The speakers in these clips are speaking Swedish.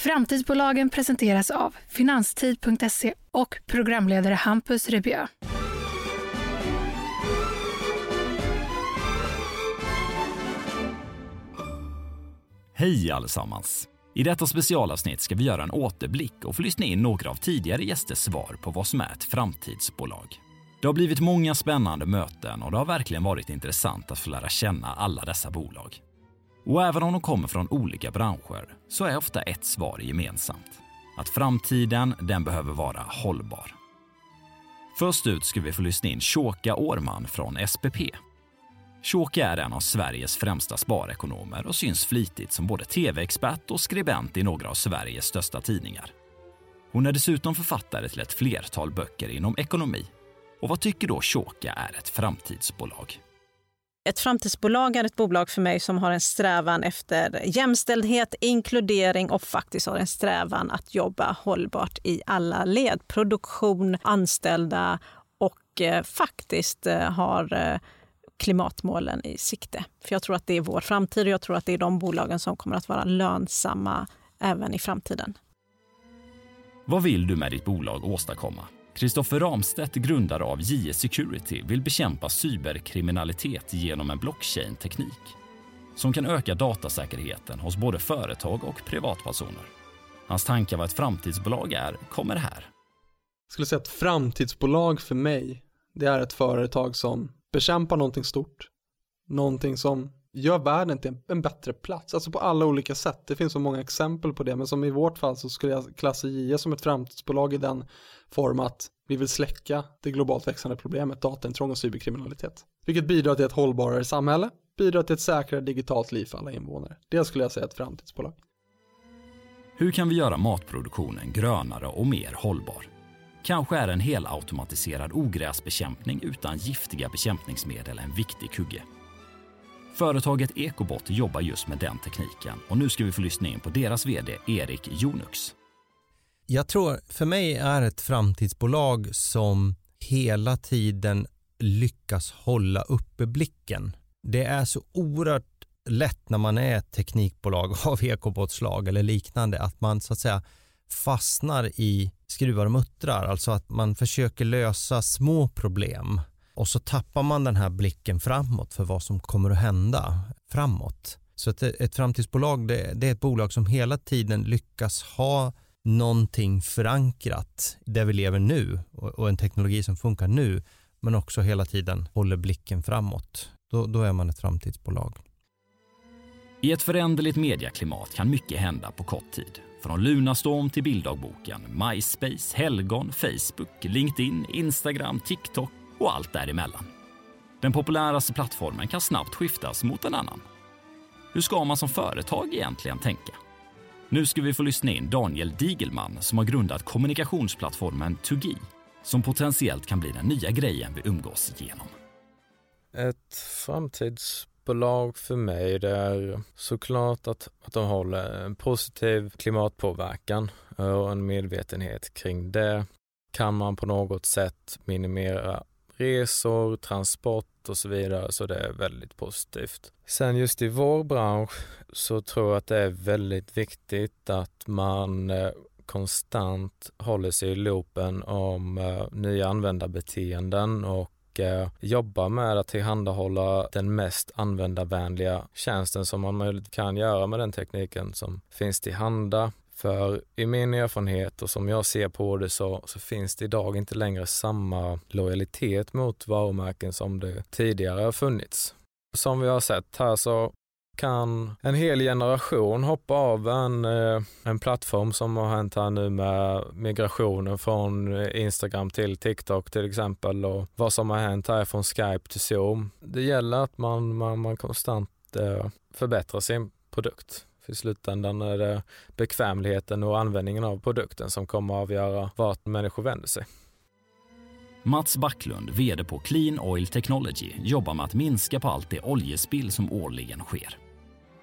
Framtidsbolagen presenteras av Finanstid.se och programledare Hampus Rebjö. Hej allesammans! I detta specialavsnitt ska vi göra en återblick och få lyssna in några av tidigare gästers svar på vad som är ett framtidsbolag. Det har blivit många spännande möten och det har verkligen varit intressant att få lära känna alla dessa bolag. Och även om de kommer från olika branscher så är ofta ett svar gemensamt. Att framtiden, den behöver vara hållbar. Först ut ska vi få lyssna in Shoka Årman från SPP. Shoka är en av Sveriges främsta sparekonomer och syns flitigt som både tv-expert och skribent i några av Sveriges största tidningar. Hon är dessutom författare till ett flertal böcker inom ekonomi. Och vad tycker då Shoka är ett framtidsbolag? Ett framtidsbolag är ett bolag för mig som har en strävan efter jämställdhet, inkludering och faktiskt har en strävan att jobba hållbart i alla led. Produktion, anställda och eh, faktiskt eh, har eh, klimatmålen i sikte. För jag tror att det är vår framtid och jag tror att det är de bolagen som kommer att vara lönsamma även i framtiden. Vad vill du med ditt bolag åstadkomma? Kristoffer Ramstedt, grundare av JS Security, vill bekämpa cyberkriminalitet genom en blockchain-teknik som kan öka datasäkerheten hos både företag och privatpersoner. Hans tankar vad ett framtidsbolag är kommer här. Jag skulle säga att framtidsbolag för mig, det är ett företag som bekämpar någonting stort, någonting som gör världen till en bättre plats, alltså på alla olika sätt. Det finns så många exempel på det, men som i vårt fall så skulle jag klassa JS som ett framtidsbolag i den form att vi vill släcka det globalt växande problemet dataintrång och cyberkriminalitet. Vilket bidrar till ett hållbarare samhälle, bidrar till ett säkrare digitalt liv för alla invånare. Det skulle jag säga är ett framtidsbolag. Hur kan vi göra matproduktionen grönare och mer hållbar? Kanske är en helautomatiserad ogräsbekämpning utan giftiga bekämpningsmedel en viktig kugge. Företaget Ecobot jobbar just med den tekniken och nu ska vi få lyssna in på deras VD Erik Jonux. Jag tror, för mig är ett framtidsbolag som hela tiden lyckas hålla uppe blicken. Det är så oerhört lätt när man är ett teknikbolag av ekobotslag eller liknande att man så att säga fastnar i skruvar och muttrar, alltså att man försöker lösa små problem och så tappar man den här blicken framåt för vad som kommer att hända framåt. Så ett, ett framtidsbolag det, det är ett bolag som hela tiden lyckas ha någonting förankrat där vi lever nu och, och, en teknologi som funkar nu men också hela tiden håller blicken framåt. Då, då är man ett framtidsbolag. I ett föränderligt medieklimat kan mycket hända på kort tid. Från Lunarstorm till bilddagboken, MySpace, Helgon, Facebook, LinkedIn, Instagram, TikTok och allt däremellan. Den populäraste plattformen kan snabbt skiftas mot en annan. Hur ska man som företag egentligen tänka? Nu ska vi få lyssna in Daniel Digelman som har grundat kommunikationsplattformen Tugi som potentiellt kan bli den nya grejen vi umgås igenom. Ett framtidsbolag för mig det är såklart att, att de håller en positiv klimatpåverkan och en medvetenhet kring det. Kan man på något sätt minimera resor, transport och så vidare, så det är väldigt positivt. Sen just i vår bransch så tror jag att det är väldigt viktigt att man eh, konstant håller sig i loopen om eh, nya användarbeteenden och eh, jobbar med att tillhandahålla den mest användarvänliga tjänsten som man möjligt kan göra med den tekniken som finns tillhanda. För i min erfarenhet och som jag ser på det så, så, finns det idag inte längre samma lojalitet mot varumärken som det tidigare har funnits. Som vi har sett här så kan en hel generation hoppa av en, eh, en plattform som har hänt här nu med migrationen från Instagram till TikTok till exempel och vad som har hänt här från Skype till Zoom. Det gäller att man, man, man konstant eh, förbättrar sin produkt. För i slutändan är det bekvämligheten och användningen av produkten som kommer att avgöra vart människor vänder sig. Mats Backlund, VD på Clean Oil Technology, jobbar med att minska på allt det oljespill som årligen sker.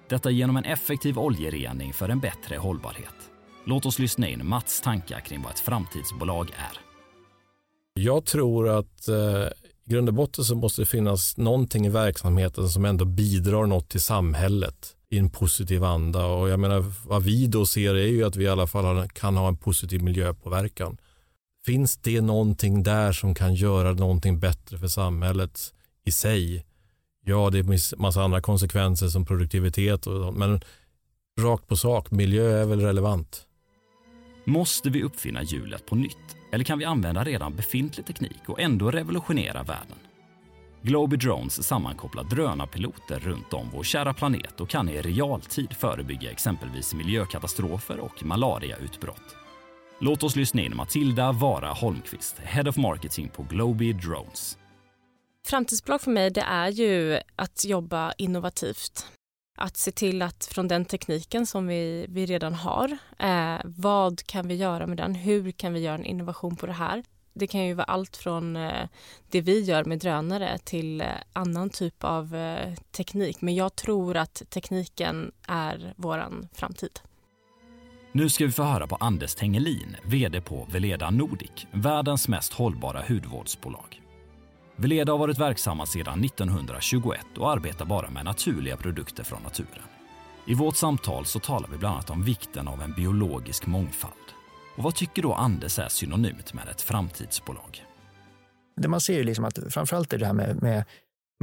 Detta genom en effektiv oljerening för en bättre hållbarhet. Låt oss lyssna in Mats tankar kring vad ett framtidsbolag är. Jag tror att eh, i grund och botten så måste det finnas någonting i verksamheten som ändå bidrar något till samhället i en positiv anda. Och jag menar, vad vi då ser är ju att vi i alla fall kan ha en positiv miljöpåverkan. Finns det någonting där som kan göra någonting bättre för samhället i sig? Ja, det är massa andra konsekvenser som produktivitet och sånt, men rakt på sak, miljö är väl relevant. Måste vi uppfinna hjulet på nytt eller kan vi använda redan befintlig teknik och ändå revolutionera världen? Globy Drones sammankopplar drönarpiloter runt om vår kära planet och kan i realtid förebygga exempelvis miljökatastrofer och malariautbrott. Låt oss lyssna in Matilda Vara Holmqvist, Head of Marketing på Globy Drones. Framtidsbolag för mig det är ju att jobba innovativt. Att se till att från den tekniken som vi, vi redan har, eh, vad kan vi göra med den? Hur kan vi göra en innovation på det här? Det kan ju vara allt från eh, det vi gör med drönare till eh, annan typ av eh, teknik. Men jag tror att tekniken är vår framtid. Nu ska vi få höra på Anders Tengelin, VD på Veleda Nordic, världens mest hållbara hudvårdsbolag. Veleda har varit verksamma sedan 1921 och arbetar bara med naturliga produkter från naturen. I vårt samtal så talar vi bland annat om vikten av en biologisk mångfald. Och vad tycker då Anders är synonymt med ett framtidsbolag? Det man ser är liksom att framförallt är det här med, med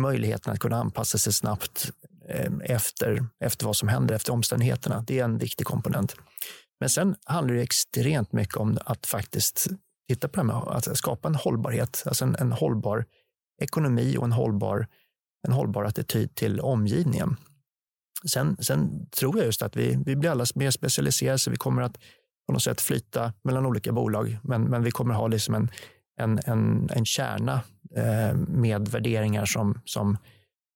möjligheten att kunna anpassa sig snabbt eh, efter, efter vad som händer, efter omständigheterna. Det är en viktig komponent. Men sen handlar det extremt mycket om att faktiskt titta på det här med att skapa en hållbarhet, alltså en, en hållbar ekonomi och en hållbar, en hållbar attityd till omgivningen. Sen, sen tror jag just att vi, vi blir alla mer specialiserade, så vi kommer att på något sätt flyta mellan olika bolag, men, men vi kommer ha liksom en, en, en, en kärna eh, med värderingar som, som,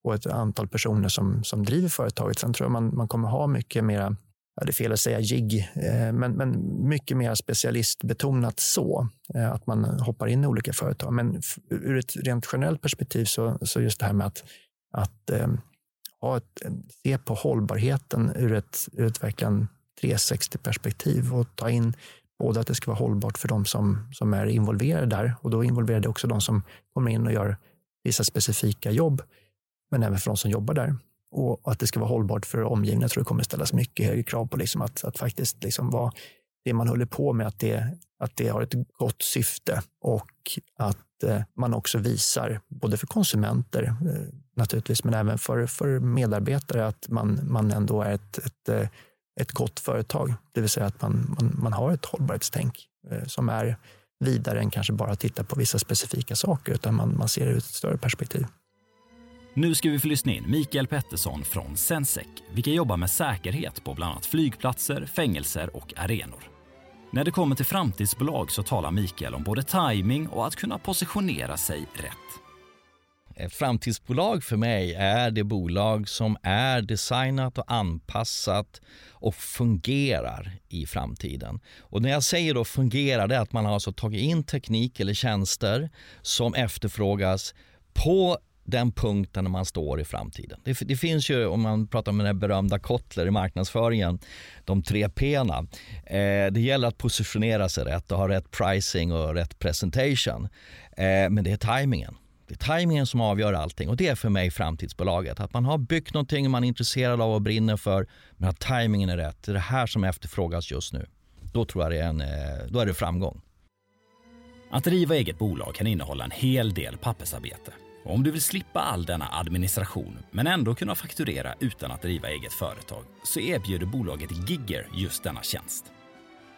och ett antal personer som, som driver företaget. Sen tror jag man, man kommer ha mycket mera ja, det är fel att säga jigg, eh, men, men mycket mer specialistbetonat så, eh, att man hoppar in i olika företag. Men ur ett rent generellt perspektiv så, så just det här med att, att eh, ha ett, se på hållbarheten ur ett, ur ett verkligen 360-perspektiv och ta in både att det ska vara hållbart för de som, som är involverade där och då involverar det också de som kommer in och gör vissa specifika jobb, men även för de som jobbar där och att det ska vara hållbart för omgivningen. Jag tror det kommer ställas mycket högre krav på liksom att, att faktiskt liksom vara det man håller på med, att det, att det har ett gott syfte och att eh, man också visar, både för konsumenter eh, naturligtvis, men även för, för medarbetare, att man, man ändå är ett, ett, eh, ett gott företag. Det vill säga att man, man, man har ett hållbarhetstänk eh, som är vidare än kanske bara att titta på vissa specifika saker, utan man, man ser det ur ett större perspektiv. Nu ska vi få lyssna in Mikael Pettersson från Sensec, vilka jobbar med säkerhet på bland annat flygplatser, fängelser och arenor. När det kommer till framtidsbolag så talar Mikael om både timing och att kunna positionera sig rätt. Ett framtidsbolag för mig är det bolag som är designat och anpassat och fungerar i framtiden. Och när jag säger då fungerar, det är att man har alltså tagit in teknik eller tjänster som efterfrågas på den punkten när man står i framtiden. Det, det, finns ju, om man pratar om den berömda Kotler i marknadsföringen, de tre P'na. Eh, det gäller att positionera sig rätt och ha rätt pricing och rätt presentation. Eh, men det är tajmingen. Det är tajmingen som avgör allting och det är för mig framtidsbolaget. Att man har byggt någonting man är intresserad av och brinner för, men att tajmingen är rätt. Det är det här som efterfrågas just nu. Då tror jag det är, en, eh, då är det framgång. Att driva eget bolag kan innehålla en hel del pappersarbete. Och om du vill slippa all denna administration men ändå kunna fakturera utan att driva eget företag så erbjuder bolaget Gigger just denna tjänst.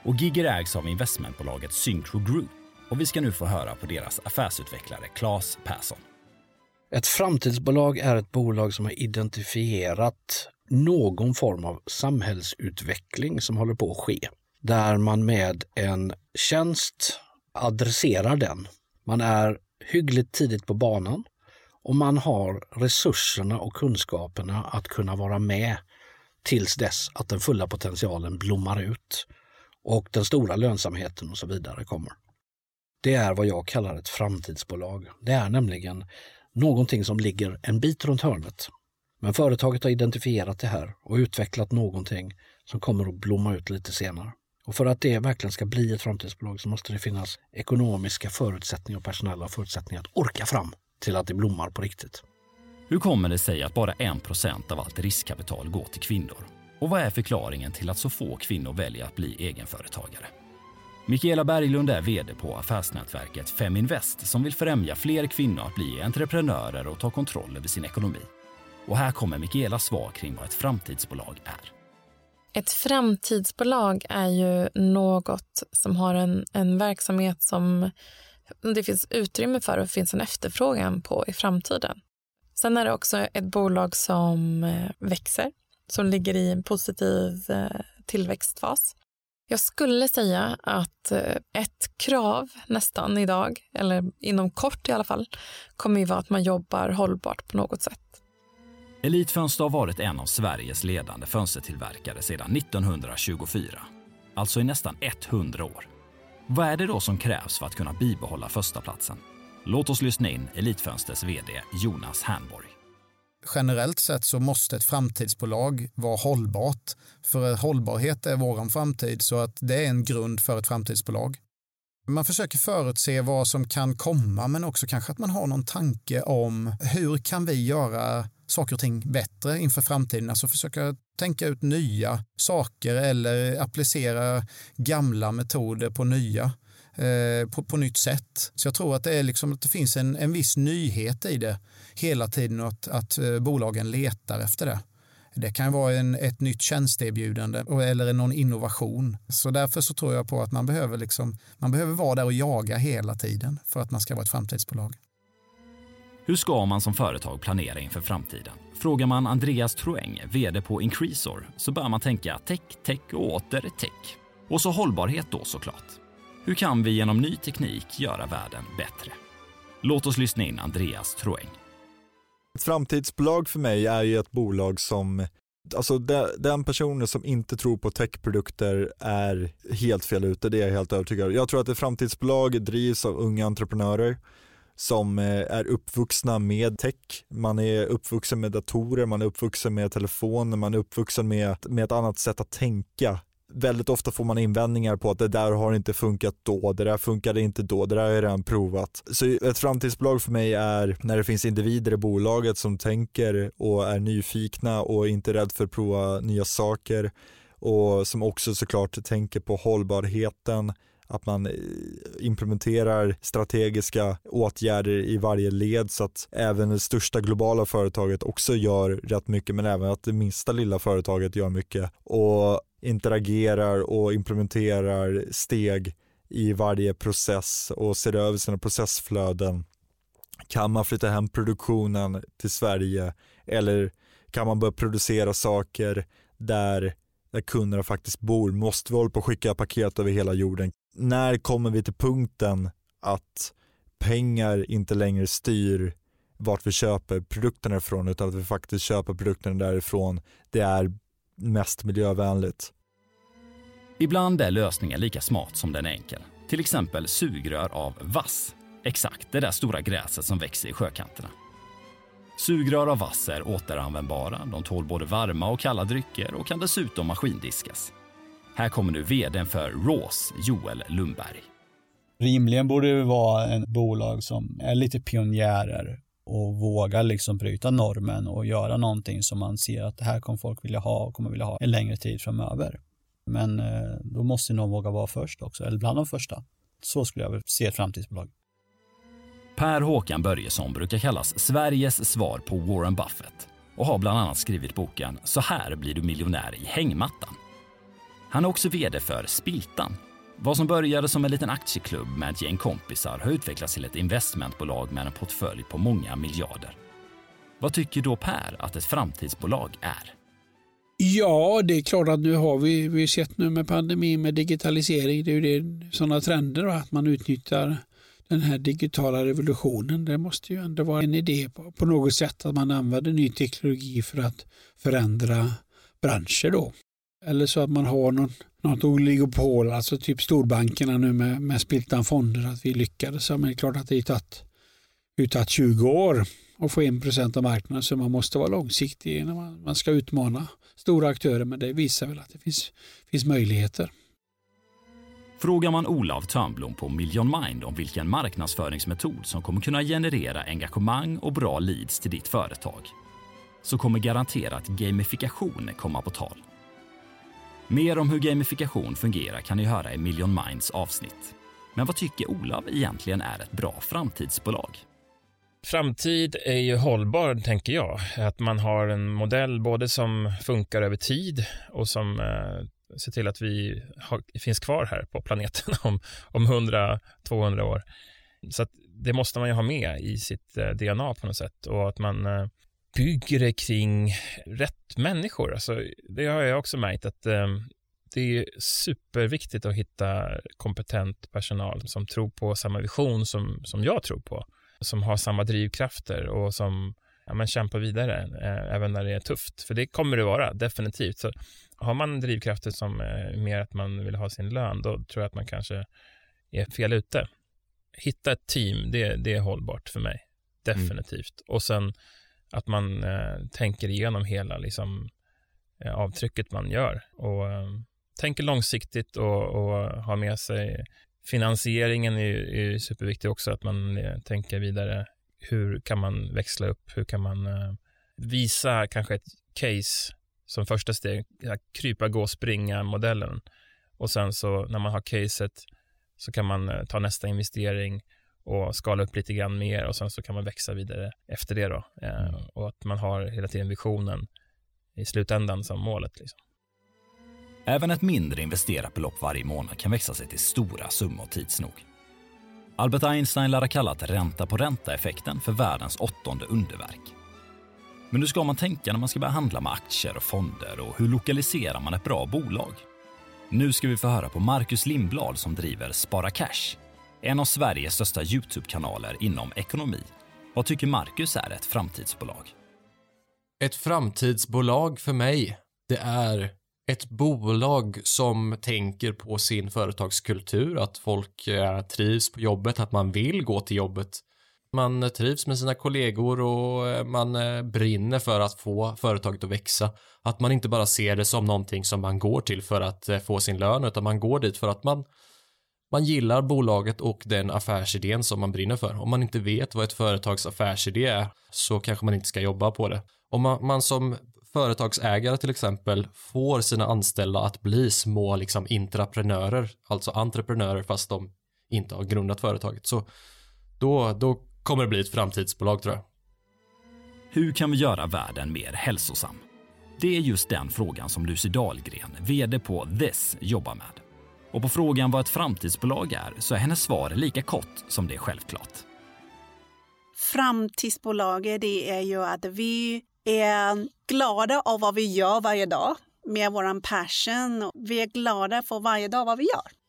Och Gigger ägs av investmentbolaget Syncro Group och vi ska nu få höra på deras affärsutvecklare Claes Persson. Ett framtidsbolag är ett bolag som har identifierat någon form av samhällsutveckling som håller på att ske. Där man med en tjänst adresserar den. Man är hyggligt tidigt på banan och man har resurserna och kunskaperna att kunna vara med tills dess att den fulla potentialen blommar ut och den stora lönsamheten och så vidare kommer. Det är vad jag kallar ett framtidsbolag. Det är nämligen någonting som ligger en bit runt hörnet. Men företaget har identifierat det här och utvecklat någonting som kommer att blomma ut lite senare. Och för att det verkligen ska bli ett framtidsbolag så måste det finnas ekonomiska förutsättningar och personella förutsättningar att orka fram till att det blommar på riktigt. Hur kommer det sig att bara 1% av allt riskkapital går till kvinnor? Och vad är förklaringen till att så få kvinnor väljer att bli egenföretagare? Mikaela Berglund är vd på affärsnätverket Feminvest som vill främja fler kvinnor att bli entreprenörer och ta kontroll över sin ekonomi. Och här kommer Mikaelas svar kring vad ett framtidsbolag är. Ett framtidsbolag är ju något som har en, en verksamhet som det finns utrymme för och finns en efterfrågan på i framtiden. Sen är det också ett bolag som eh, växer, som ligger i en positiv eh, tillväxtfas. Jag skulle säga att eh, ett krav nästan idag, eller inom kort i alla fall, kommer ju vara att man jobbar hållbart på något sätt. Elitfönster har varit en av Sveriges ledande fönstertillverkare sedan 1924, alltså i nästan 100 år. Vad är det då som krävs för att kunna bibehålla förstaplatsen? Låt oss lyssna in Elitfönsters vd Jonas Hernborg. Generellt sett så måste ett framtidsbolag vara hållbart. För hållbarhet är vår framtid så att det är en grund för ett framtidsbolag. Man försöker förutse vad som kan komma men också kanske att man har någon tanke om hur kan vi göra saker och ting bättre inför framtiden. Alltså försöka tänka ut nya saker eller applicera gamla metoder på nya. Eh, på, på nytt sätt. Så jag tror att det, är liksom, att det finns en, en viss nyhet i det hela tiden och att, att eh, bolagen letar efter det. Det kan vara en, ett nytt tjänsteerbjudande eller någon innovation. Så därför så tror jag på att man behöver, liksom, man behöver vara där och jaga hela tiden för att man ska vara ett framtidsbolag. Hur ska man som företag planera inför framtiden? Frågar man Andreas Troeng, vd på Increasor, så bör man tänka tech, tech och åter tech. Och så hållbarhet då såklart. Hur kan vi genom ny teknik göra världen bättre? Låt oss lyssna in Andreas Troeng. Ett framtidsbolag för mig är ju ett bolag som Alltså den personen som inte tror på techprodukter är helt fel ute, det är jag helt övertygad om. Jag tror att ett framtidsbolag drivs av unga entreprenörer som eh, är uppvuxna med tech. Man är uppvuxen med datorer, man är uppvuxen med telefoner, man är uppvuxen med, med ett annat sätt att tänka. Väldigt ofta får man invändningar på att det där har inte funkat då, det där funkade inte då, det där har jag redan provat. Så ett framtidsbolag för mig är när det finns individer i bolaget som tänker och är nyfikna och inte rädd för att prova nya saker och som också såklart tänker på hållbarheten, att man eh, implementerar strategiska åtgärder i varje led så att även det största globala företaget också gör rätt mycket men även att det minsta lilla företaget gör mycket och interagerar och implementerar steg i varje process och ser över sina processflöden. Kan man flytta hem produktionen till Sverige eller kan man börja producera saker där där kunderna faktiskt bor. Måste vi hålla på att skicka paket över hela jorden? När kommer vi till punkten att pengar inte längre styr vart vi köper produkterna ifrån utan att vi faktiskt köper produkterna därifrån det är mest miljövänligt. Ibland är lösningen lika smart som den är enkel. Till exempel sugrör av vass. Exakt det där stora gräset som växer i sjökanterna. Sugrör av vass är återanvändbara, de tål både varma och kalla drycker och kan dessutom maskindiskas. Här kommer nu vdn för Rås, Joel Lundberg. Rimligen borde det vara ett bolag som är lite pionjärer och våga liksom bryta normen och göra någonting som man ser att det här kommer folk vilja ha och kommer vilja ha en längre tid framöver. Men eh, då måste någon våga vara först också, eller bland de första. Så skulle jag vilja se ett framtidsbolag. Per Håkan Börjesson brukar kallas Sveriges svar på Warren Buffett och har bland annat skrivit boken Så här blir du miljonär i hängmattan. Han är också vd för Spiltan. Vad som började som en liten aktieklubb med ett gäng kompisar har utvecklats till ett investmentbolag med en portfölj på många miljarder. Vad tycker då Per att ett framtidsbolag är? Ja, det är klart att nu har vi, vi sett nu med pandemin med digitalisering, det är ju det, sådana trender att man utnyttjar den här digitala revolutionen. Det måste ju ändå vara en idé på, på något sätt att man använder ny teknologi för att förändra branscher då. Eller så att man har någon, något oligopol, alltså typ storbankerna nu med, med splittan fonder, att vi lyckades. Men det är klart att det har tagit, 20 år att få 1 procent av marknaden så man måste vara långsiktig när man, man ska utmana stora aktörer men det visar väl att det finns, finns möjligheter. Frågar man Olav Törnblom på Million Mind om vilken marknadsföringsmetod som kommer kunna generera engagemang och bra leads till ditt företag så kommer garanterat gamifikation komma på tal. Mer om hur gamifikation fungerar kan ni höra i Million Minds avsnitt. Men vad tycker Olav egentligen är ett bra framtidsbolag? Framtid är ju hållbar, tänker jag. Att man har en modell både som funkar över tid och som eh, ser till att vi har, finns kvar här på planeten om, om 100-200 år. Så det måste man ju ha med i sitt eh, DNA på något sätt och att man eh, bygger det kring rätt människor. Alltså, det har jag också märkt att eh, det är superviktigt att hitta kompetent personal som tror på samma vision som, som jag tror på. Som har samma drivkrafter och som ja, men kämpar vidare eh, även när det är tufft. För det kommer det vara, definitivt. Så har man drivkrafter som är mer att man vill ha sin lön, då tror jag att man kanske är fel ute. Hitta ett team, det, det är hållbart för mig. Definitivt. Mm. Och sen att man eh, tänker igenom hela liksom, eh, avtrycket man gör och eh, tänker långsiktigt och, och har med sig finansieringen är, är superviktig också, att man eh, tänker vidare. Hur kan man växla upp? Hur kan man eh, visa kanske ett case som första steg, krypa, gå, springa modellen. Och sen så när man har caset så kan man eh, ta nästa investering och skala upp lite grann mer och sen så kan man växa vidare efter det då. Eh, mm. och att man har hela tiden visionen i slutändan som målet. Liksom. Även ett mindre investerat belopp varje månad kan växa sig till stora summor tids nog. Albert Einstein lär ha kallat ränta på ränta-effekten för världens åttonde underverk. Men hur ska man tänka när man ska börja handla med aktier och fonder och hur lokaliserar man ett bra bolag? Nu ska vi få höra på Marcus Lindblad som driver Spara Cash, en av Sveriges största Youtube-kanaler inom ekonomi. Vad tycker Marcus är ett framtidsbolag? Ett framtidsbolag för mig, det är ett bolag som tänker på sin företagskultur, att folk eh, trivs på jobbet, att man vill gå till jobbet. Man eh, trivs med sina kollegor och eh, man brinner för att få företaget att växa. Att man inte bara ser det som någonting som man går till för att få sin lön, utan man går dit för att man man gillar bolaget och den affärsidén som man brinner för. Om man inte vet vad ett företags affärsidé är så kanske man inte ska jobba på det. Om man, man som företagsägare till exempel får sina anställda att bli små liksom intraprenörer, alltså entreprenörer fast de inte har grundat företaget. Så då, då kommer det bli ett framtidsbolag tror jag. Hur kan vi göra världen mer hälsosam? Det är just den frågan som Lucy Dahlgren, VD på This, jobbar med. Och på frågan vad ett framtidsbolag är så är hennes svar lika kort som det är självklart. Framtidsbolaget det är ju att vi är glada av vad vi gör varje dag med vår passion. Vi är glada för varje dag vad vi gör.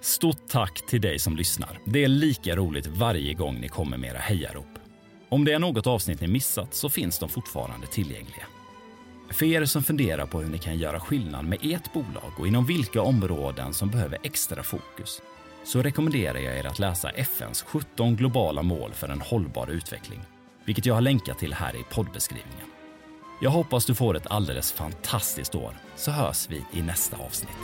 Stort tack till dig som lyssnar. Det är lika roligt varje gång ni kommer med era hejarop. Om det är något avsnitt ni missat så finns de fortfarande tillgängliga. För er som funderar på hur ni kan göra skillnad med ert bolag och inom vilka områden som behöver extra fokus så rekommenderar jag er att läsa FNs 17 globala mål för en hållbar utveckling vilket jag har länkat till här i poddbeskrivningen. Jag hoppas du får ett alldeles fantastiskt år, så hörs vi i nästa avsnitt.